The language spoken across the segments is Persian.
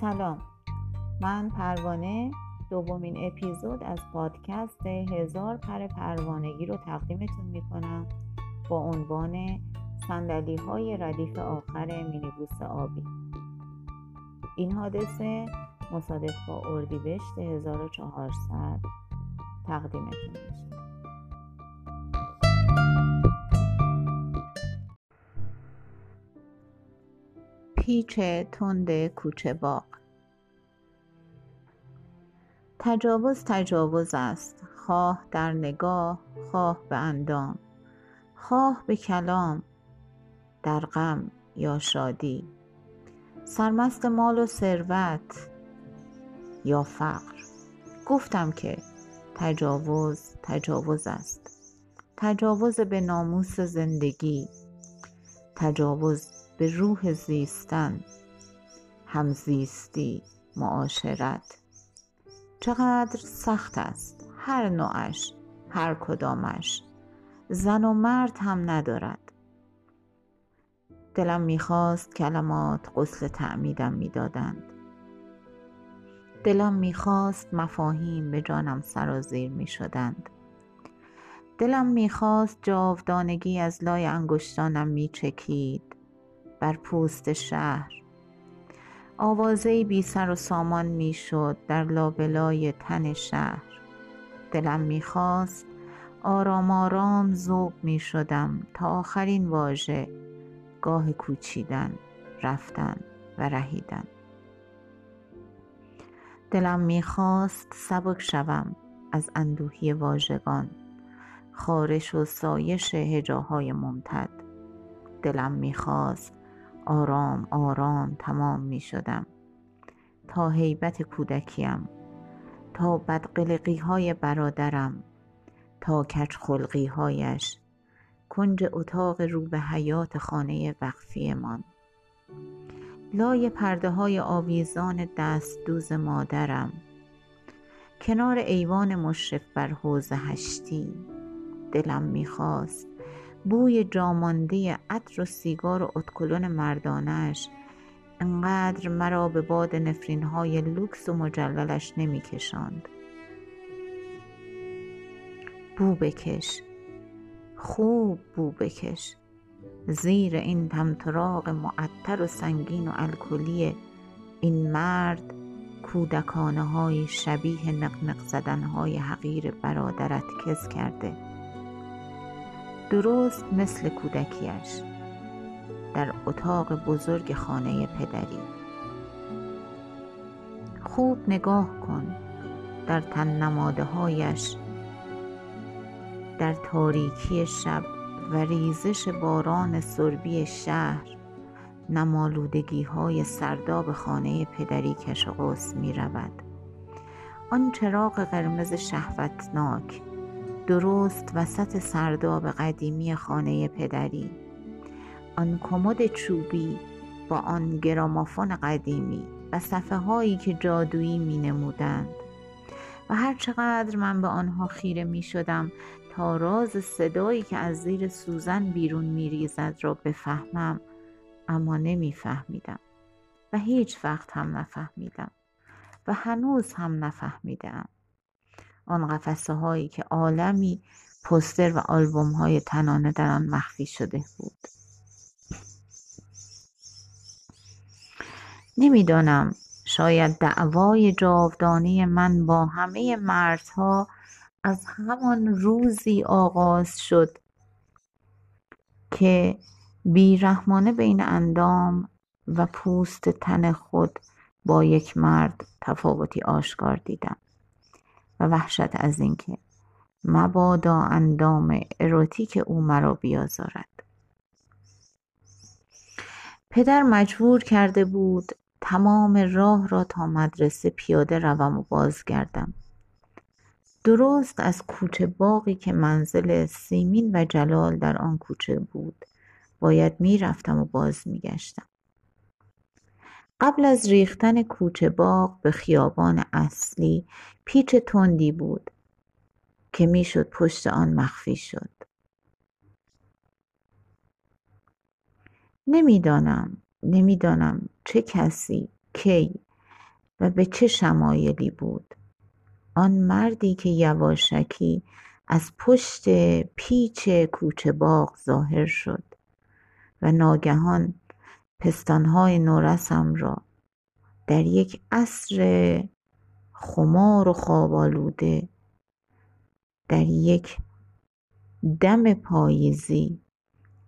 سلام. من پروانه دومین اپیزود از پادکست هزار پر پروانگی رو تقدیمتون می‌کنم با عنوان سندلی های ردیف آخر مینیبوس آبی. این حادثه مصادف با اردیبهشت 1400 تقدیمتون میشه. پیچ تند کوچه باغ. تجاوز تجاوز است. خواه در نگاه خواه به اندام. خواه به کلام در غم یا شادی. سرمست مال و ثروت یا فقر. گفتم که تجاوز تجاوز است. تجاوز به ناموس زندگی. تجاوز به روح زیستن همزیستی معاشرت. چقدر سخت است. هر نوعش هر کدامش. زن و مرد هم ندارد. دلم می‌خواست کلمات غسل تعمیدم می‌دادند. دلم می‌خواست مفاهیم به جانم سرازیر می‌شدند. دلم می‌خواست جاودانگی از لای انگشتانم میچکید. بر پوست شهر. آوازه بی سر و سامان می‌شد در لابلای تن شهر. دلم می‌خواست آرام آرام ذوق می شدم تا آخرین واژه گاه کوچیدن رفتن و رهیدن. دلم می‌خواست سبک شوم از اندوهی واژگان خارش و سایش هجاهای ممتد. دلم می‌خواست آرام آرام تمام می شدم تا هیبت کودکیم تا بدقلقی های برادرم تا کچ خلقی هایش کنج اتاق رو به حیات خانه وقفیمان. لای پرده های آویزان دست دوز مادرم کنار ایوان مشرف بر حوز هشتی دلم می‌خواست بوی جامانده عطر و سیگار و اتکلون مردانش انقدر مرا به باد نفرین های لوکس و مجللش نمیکشاند. بو بکش. خوب بو بکش. زیر این طمطراق معطر و سنگین و الکلی این مرد کودکانه های شبیه نقنق زدن های حقیر برادرت کز کرده. درست مثل کودکیش در اتاق بزرگ خانه پدری. خوب نگاه کن در تن نماده هایش در تاریکی شب و ریزش باران سربی شهر نمالودگی های سرداب خانه پدری کش قوس می رود آن چراغ قرمز شهوتناک درست وسط سرداب قدیمی خانه پدری. آن کمد چوبی با آن گرامافون قدیمی و صفحه هایی که جادویی می نمودند و هر چقدر من به آنها خیره می شدم تا راز صدایی که از زیر سوزن بیرون می ریزد را بفهمم اما نمی فهمیدم و هیچ وقت هم نفهمیدم. و هنوز هم نفهمیدم. آن قفسه هایی که عالمی پستر و آلبوم های تنانه در آن مخفی شده بود. نمی‌دانم شاید دعوای جاودانی من با همه مردها از همان روزی آغاز شد که بیرحمانه بین اندام و پوست تن خود با یک مرد تفاوتی آشکار دیدم. و وحشت از اینکه مبادا اندام اروتیک او مرا بیازارد. پدر مجبور کرده بود تمام راه را تا مدرسه پیاده روم و بازگردم. درست از کوچه باغی که منزل سیمین و جلال در آن کوچه بود باید می‌رفتم و باز میگشتم. قبل از ریختن کوچه باغ به خیابان اصلی پیچ تندی بود که می‌شد پشت آن مخفی شد. نمی‌دانم نمی‌دانم چه کسی کی و به چه شمایلی بود. آن مردی که یواشکی از پشت پیچ کوچه باغ ظاهر شد و ناگهان پستانهای نورسم را در یک عصر خمار و خواب آلوده در یک دم پاییزی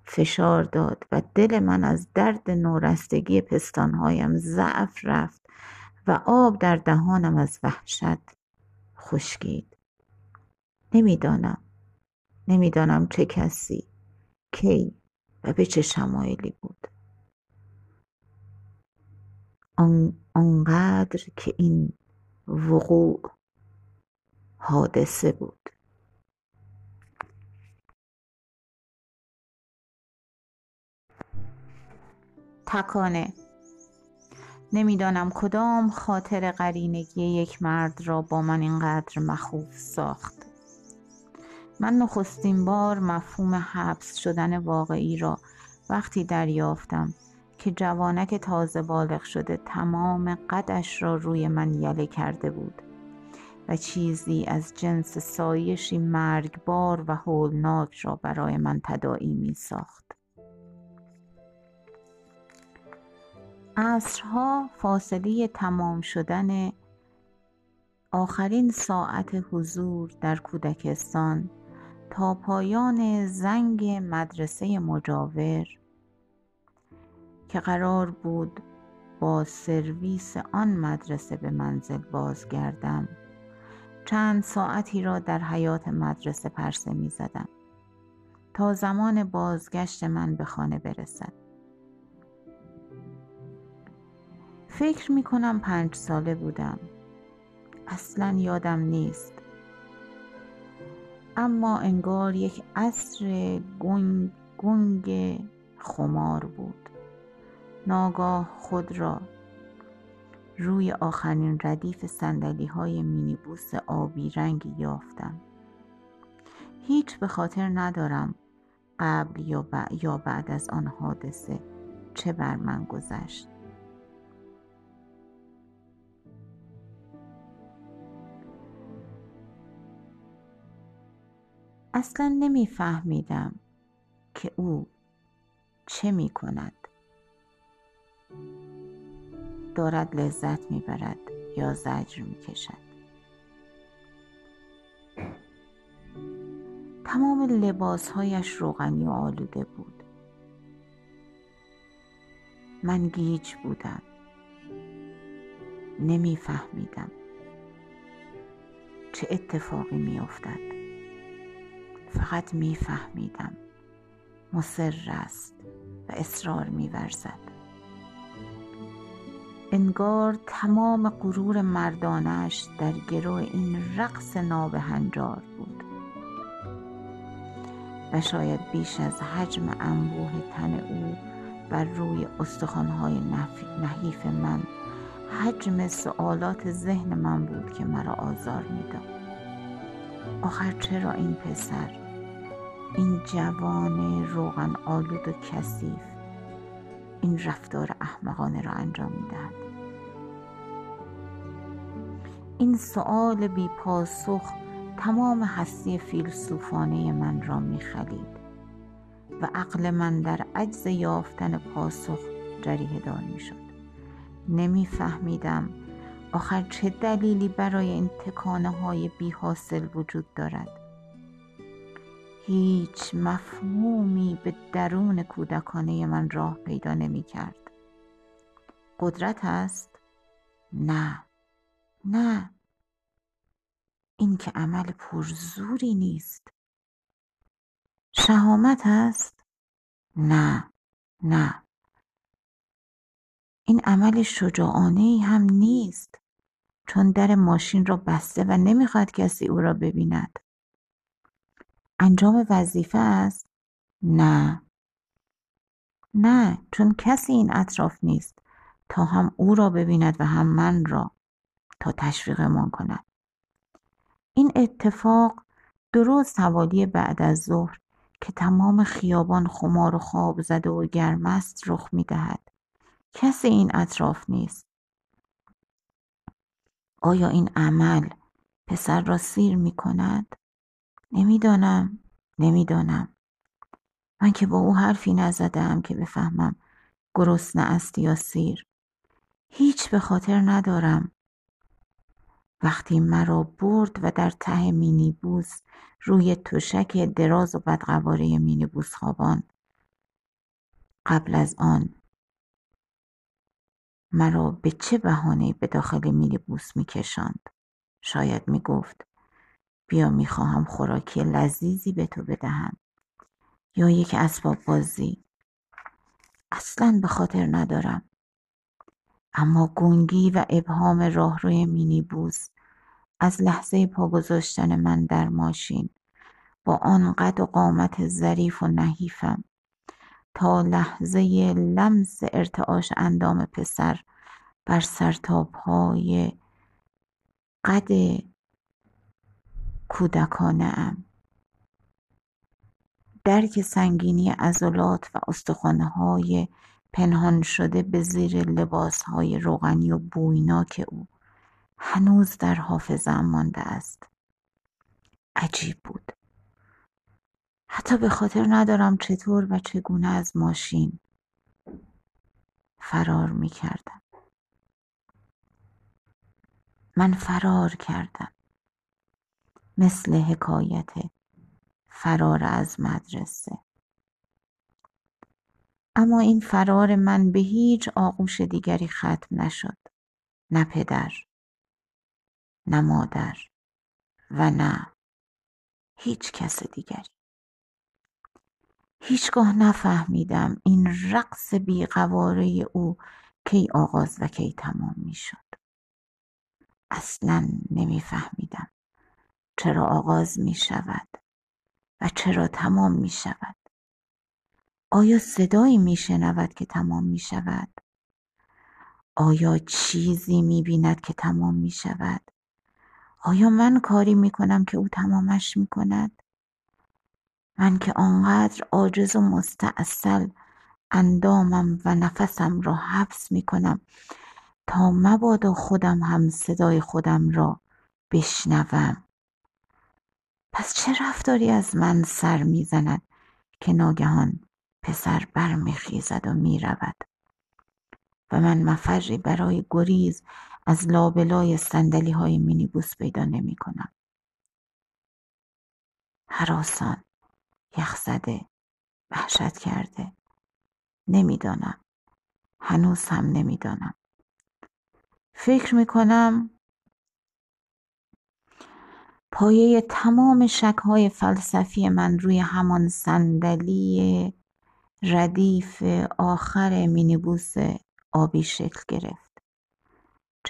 فشار داد و دل من از درد نورستگی پستانهایم ضعف رفت و آب در دهانم از وحشت خشکید. نمی‌دانم نمی‌دانم چه کسی کی و به چه شمایلی بود. آنقدر که این وقوع حادثه بود. تکانه. نمی‌دانم کدام خاطر قرینگی یک مرد را با من اینقدر مخوف ساخت. من نخستین بار مفهوم حبس شدن واقعی را وقتی دریافتم که جوانک تازه بالغ شده تمام قدش را روی من یله کرده بود و چیزی از جنس سایشی مرگبار و هولناک را برای من تداعی می ساخت عصرها فاصله تمام شدن آخرین ساعت حضور در کودکستان تا پایان زنگ مدرسه مجاور که قرار بود با سرویس آن مدرسه به منزل بازگردم. چند ساعتی را در حیات مدرسه پرسه می زدم تا زمان بازگشت من به خانه برسد. فکر می کنم پنج ساله بودم. اصلا یادم نیست. اما انگار یک عصر گنگ, گنگ خمار بود. ناگاه خود را روی آخرین ردیف سندلی های مینیبوس آبی رنگی یافتم. هیچ به خاطر ندارم قبل یا, یا بعد از آن حادثه چه بر من گذشت. اصلا نمیفهمیدم که او چه می کند دارد لذت می‌برد یا زجر می‌کشد. تمام لباسهایش روغنی و آلوده بود. من گیج بودم. نمیفهمیدم چه اتفاقی میافتد. فقط میفهمیدم مصر است و اصرار میورزد. انگار تمام غرور مردانش در گرو این رقص نابهنجار بود. و شاید بیش از حجم انبوه تن او بر روی استخوانهای نحیف من حجم سوالات ذهن من بود که مرا آزار می‌داد. آخر چرا این پسر این جوان روغن آلود و کثیف این رفتار احمقانه را انجام می‌دهد؟ این سؤال بی پاسخ تمام هستی فیلسوفانه من را میخلید و عقل من در عجز یافتن پاسخ جریه دار می‌شد نمیفهمیدم آخر چه دلیلی برای این تکانه های بی حاصل وجود دارد. هیچ مفهومی به درون کودکانه من راه پیدا نمی کرد. قدرت است؟ نه. نه. این که عمل پرزوری نیست. شهامت است؟ نه. نه. این عمل شجاعانه ای هم نیست. چون در ماشین را بسته و نمی‌خواد کسی او را ببیند. انجام وظیفه است؟ نه. نه چون کسی این اطراف نیست. تا هم او را ببیند و هم من را. تا تشویقمان کند این اتفاق درست حوالی بعد از ظهر که تمام خیابان خمار و خواب زده و گرم است رخ می دهد. کسی این اطراف نیست. آیا این عمل پسر را سیر می کند؟ نمی‌دانم نمی‌دانم من که با او حرفی نزدم که بفهمم گرسنه است یا سیر هیچ به خاطر ندارم وقتی مرا برد و در ته مینیبوس روی تشک دراز و بدقواره مینیبوس خوابان قبل از آن مرا به چه بهانه به داخل مینیبوس میکشاند؟ شاید می‌گفت بیا می‌خواهم خوراکی لذیذی به تو بدهم. یا یک اسباب بازی. اصلا به خاطر ندارم. اما گنگی و ابهام راهروی مینیبوس از لحظه پا گذاشتن من در ماشین. با آن قد و قامت ظریف و نحیفم. تا لحظه لمس ارتعاش اندام پسر بر سرتاپهای قد کودکانه ام. درک سنگینی عضلات و های پنهان شده به زیر های روغنی و بویناک او هنوز در حافظهام مانده است. عجیب بود. حتی به خاطر ندارم چطور و چگونه از ماشین فرار می کردم. من فرار کردم. مثل حکایت فرار از مدرسه. اما این فرار من به هیچ آغوش دیگری ختم نشد. نه پدر. نه مادر و نه هیچ کس دیگری هیچگاه نفهمیدم این رقص بیقواره او کی آغاز و کی تمام می شد. اصلا نمیفهمیدم چرا آغاز می شود و چرا تمام می شود آیا صدایی می شنود که تمام می شود آیا چیزی می بیند که تمام می شود آیا من کاری می کنم که او تمامش می کند من که آنقدر عاجز و مستاصل اندامم و نفسم را حبس می کنم تا مبادا خودم هم صدای خودم را بشنوم. پس چه رفتاری از من سر می‌زند که ناگهان پسر برمیخیزد و می‌رود؟ و من مفری برای گریز از لابلای سندلی های مینیبوس پیدا نمی کنم. حراسان یخزده وحشت کرده. نمی‌دانم. هنوز هم نمی‌دانم. فکر می کنم پایه تمام شکهای فلسفی من روی همان صندلی ردیف آخر مینیبوس آبی شکل گرفت.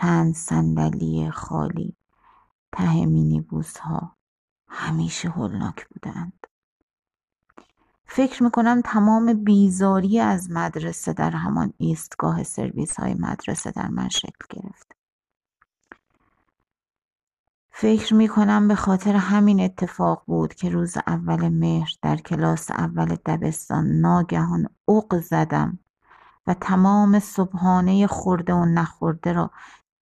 چند صندلی خالی ته مینیبوس ها همیشه هولناک بودند. فکر می‌کنم تمام بیزاری از مدرسه در همان ایستگاه سرویس های مدرسه در من شکل گرفت. فکر می کنم به خاطر همین اتفاق بود که روز اول مهر در کلاس اول دبستان ناگهان اوق زدم و تمام صبحانه خورده و نخورده را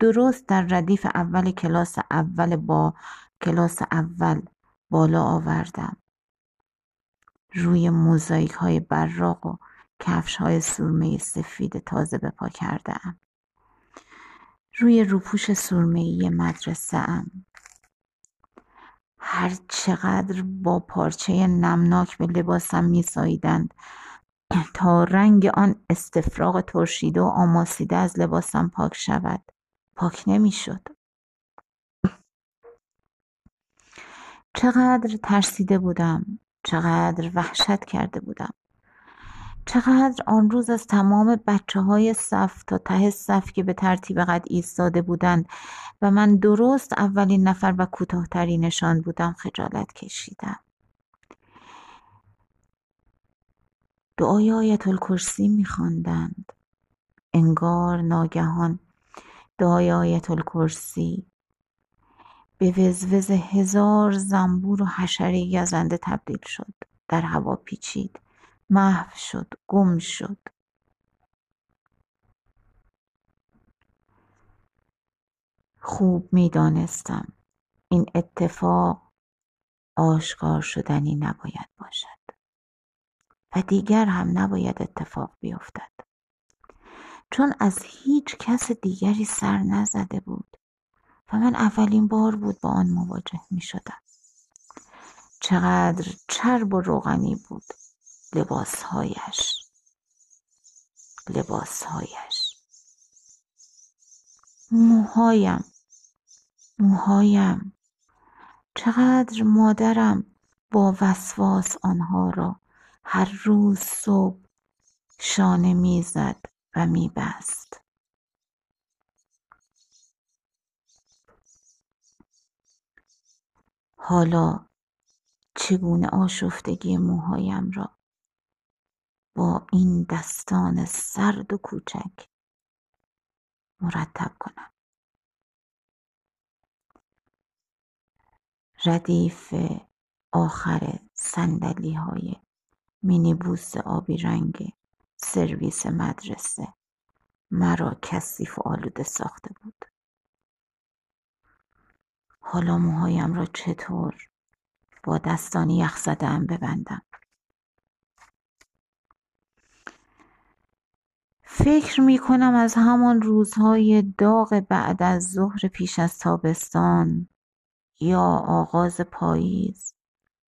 درست در ردیف اول کلاس اول با کلاس اول بالا آوردم. روی موزاییک های براق و کفش های سرمه سفید تازه به پا کردم روی روپوش سرمه‌ای مدرسه ام هر چقدر با پارچه نمناک به لباسم میساییدند تا رنگ آن استفراغ ترشیده و آماسیده از لباسم پاک شود. پاک نمی‌شد. چقدر ترسیده بودم چقدر وحشت کرده بودم. چقدر آن روز از تمام بچه های صف تا ته صف که به ترتیب قد ایستاده بودند و من درست اولین نفر و کوتاهترینشان بودم خجالت کشیدم. دعای آیت الکرسی میخواندند. انگار ناگهان دعای آیت الکرسی به وزوز هزار زنبور و حشره گزنده تبدیل شد. در هوا پیچید. محو شد. گم شد. خوب می‌دانستم. این اتفاق آشکار شدنی نباید باشد. و دیگر هم نباید اتفاق بیفتد. چون از هیچ کس دیگری سر نزده بود و من اولین بار بود با آن مواجه می شدم چقدر چرب و روغنی بود لباسهایش. لباسهایش. موهایم. موهایم. چقدر مادرم با وسواس آنها را هر روز صبح شانه می‌زد. و میبست. حالا چگونه آشفتگی موهایم را با این دستان سرد و کوچک مرتب کنم؟ ردیف آخر های مینیبوس آبی رنگ سرویس مدرسه. مرا کثیف و آلوده ساخته بود. حالا موهایم را چطور با دستانی یخ ببندم؟ فکر می کنم از همان روزهای داغ بعد از ظهر پیش از تابستان یا آغاز پاییز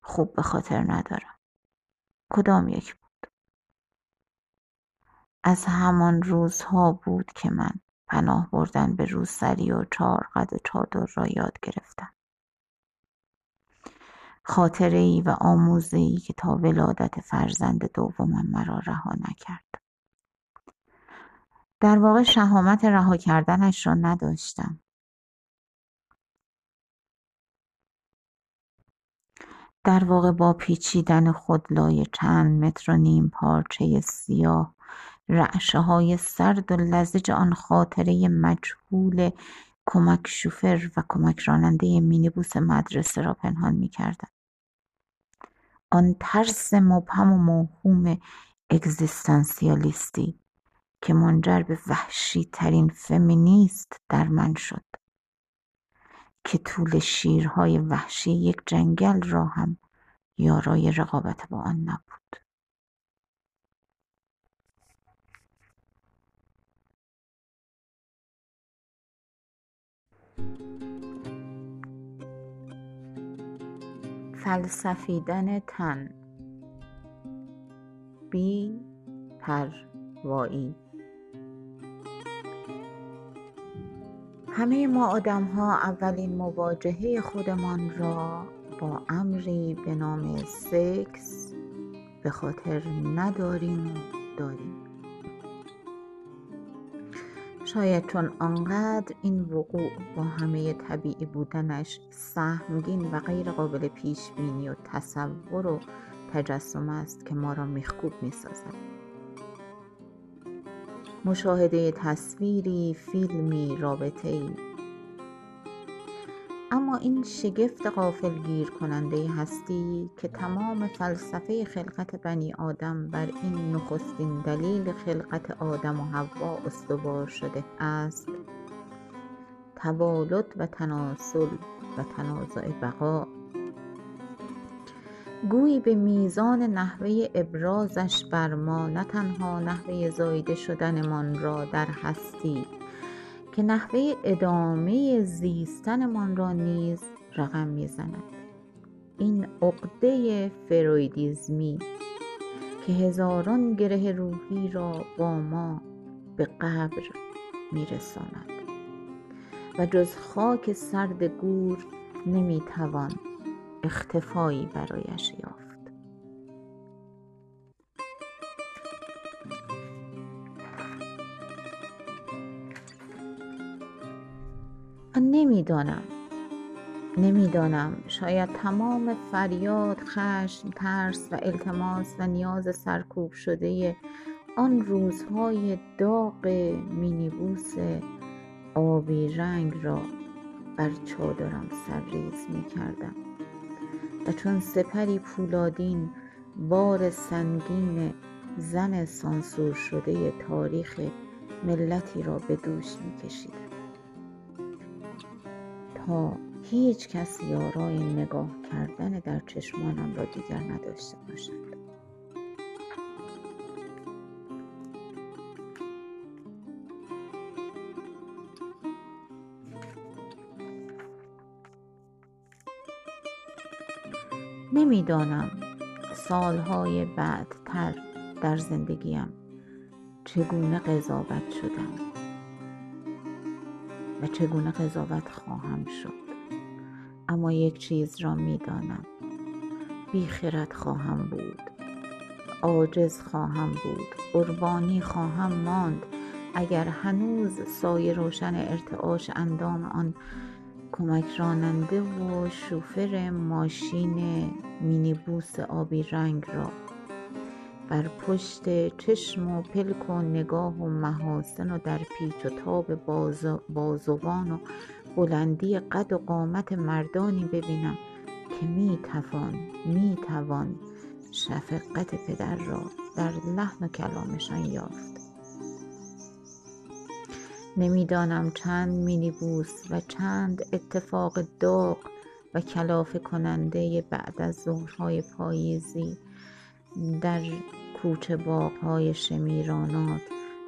خوب به خاطر ندارم. کدام یک از همان روزها بود که من پناه بردن به روسری و چهار قد چادر را یاد گرفتم. خاطره ای و آموزه ای که تا ولادت فرزند دومم مرا رها نکرد. در واقع شهامت رها کردنش را نداشتم. در واقع با پیچیدن خود لای چند متر و نیم پارچه سیاه رعشه های سرد و لزج آن خاطره مجهول کمک شوفر و کمک راننده مینیبوس مدرسه را پنهان می کردم. آن ترس مبهم و موهوم اگزیستانسیالیستی که منجر به وحشی ترین فمینیست در من شد که طول شیرهای وحشی یک جنگل را هم یارای رقابت با آن نبود فلسفیدن تن. بی پروایی. همه ما ها اولین مواجهه خودمان را با امری به نام سکس به خاطر نداریم داریم. شاید چون آنقدر این وقوع با همه طبیعی بودنش سهمگین و غیر قابل پیش بینی و تصور و تجسم است که ما را میخکوب می‌سازد. مشاهده تصویری فیلمی ای این شگفت گیر کننده هستی که تمام فلسفه خلقت بنی آدم بر این نخستین دلیل خلقت آدم و حوا استوار شده است. توالد و تناسل و تنازع بقا. گویی به میزان نحوه ابرازش بر ما نه تنها نحوه زایده شدنمان را در هستی که نحوه ادامه زیستنمان را نیز رقم می‌زند. این عقده فرویدیزمی که هزاران گره روحی را با ما به قبر میرساند و جز خاک سرد گور نمی‌توان اختفایی برایش یافت. نمی‌دانم. نمی‌دانم. شاید تمام فریاد خشم ترس و التماس و نیاز سرکوب شده آن روزهای داغ مینیبوس آبی رنگ را بر چادرم سرریز می کردم و چون سپری پولادین بار سنگین زن سانسور شده تاریخ ملتی را به دوش می تا هیچ کس یارای نگاه کردن در چشمانم را دیگر نداشته باشد نمی‌دانم سالهای بعدتر در زندگیم چگونه قضاوت شدم. و چگونه قضاوت خواهم شد. اما یک چیز را می‌دانم. بیخرد خواهم بود. عاجز خواهم بود. قربانی خواهم ماند. اگر هنوز سایه روشن ارتعاش اندام آن کمک راننده و شوفر ماشین مینیبوس آبی رنگ را بر پشت چشم و پلک و نگاه و محاسن و در پیچ و تاب بازوان و بلندی قد و قامت مردانی ببینم که می توان می توان شفقت پدر را در لحن کلامشان یافت. نمی‌دانم چند مینیبوس و چند اتفاق داغ و کلافه کننده بعد از ظهرهای پاییزی در کوچه باغهای شمیرانات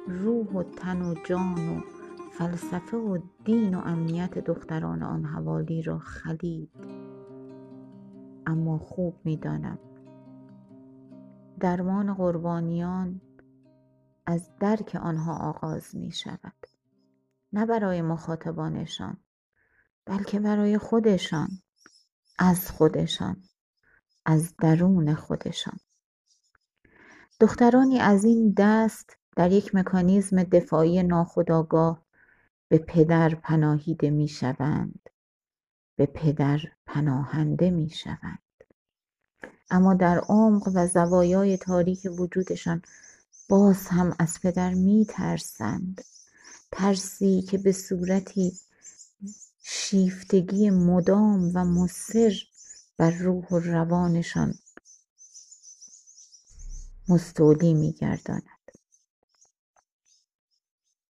روح و تن و جان و فلسفه و دین و امنیت دختران آن حوالی را خلید اما خوب می‌دانم درمان قربانیان از درک آنها آغاز می شود نه برای مخاطبانشان بلکه برای خودشان از خودشان از درون خودشان. دخترانی از این دست در یک مکانیزم دفاعی ناخودآگاه به پدر پناهیده می شوند به پدر پناهنده می شوند اما در عمق و زوایای تاریک وجودشان باز هم از پدر می ترسند ترسی که به صورتی شیفتگی مدام و مصر بر روح و روانشان مستولی میگرداند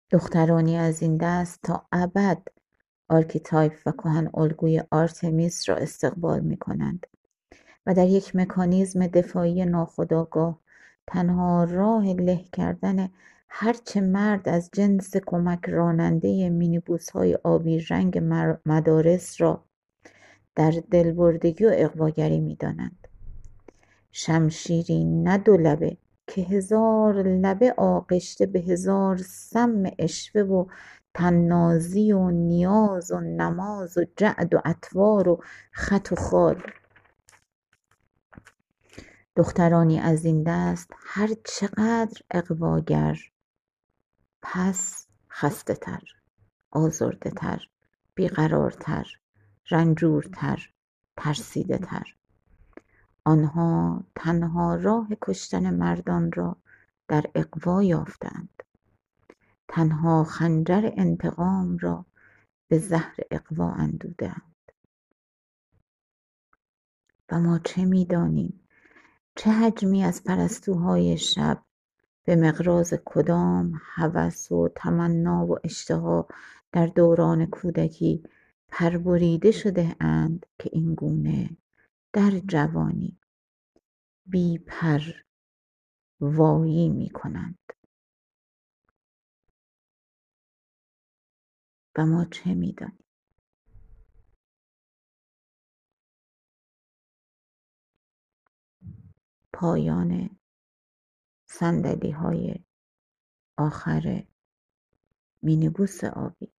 دخترانی از این دست تا ابد archetype و کهن الگوی آرتمیس را استقبال می کنند و در یک مکانیزم دفاعی ناخودآگاه تنها راه له کردن هرچه مرد از جنس کمک راننده مینیبوس های آبی رنگ مدارس را در دلبردگی و اقواگری می دانند. شمشیری نه دو لبه که هزار لبه آغشته به هزار سم اشوه و تنازی و نیاز و نماز و جعد و اطوار و خط و خال. دخترانی از این دست هر چقدر اقواگر پس خسته تر آزرده تر بیقرارتر رنجورتر ترسیده تر آنها تنها راه کشتن مردان را در اقوا یافتند. تنها خنجر انتقام را به زهر اقوا اندودند. و ما چه می‌دانیم؟ چه حجمی از پرستوهای شب به مقراض کدام هوس و تمنا و اشتها در دوران کودکی پربریده شده اند که اینگونه در جوانی بی پر وایی می کنند و ما چه می‌دانیم؟ پایان های آخر مینیبوس آبی.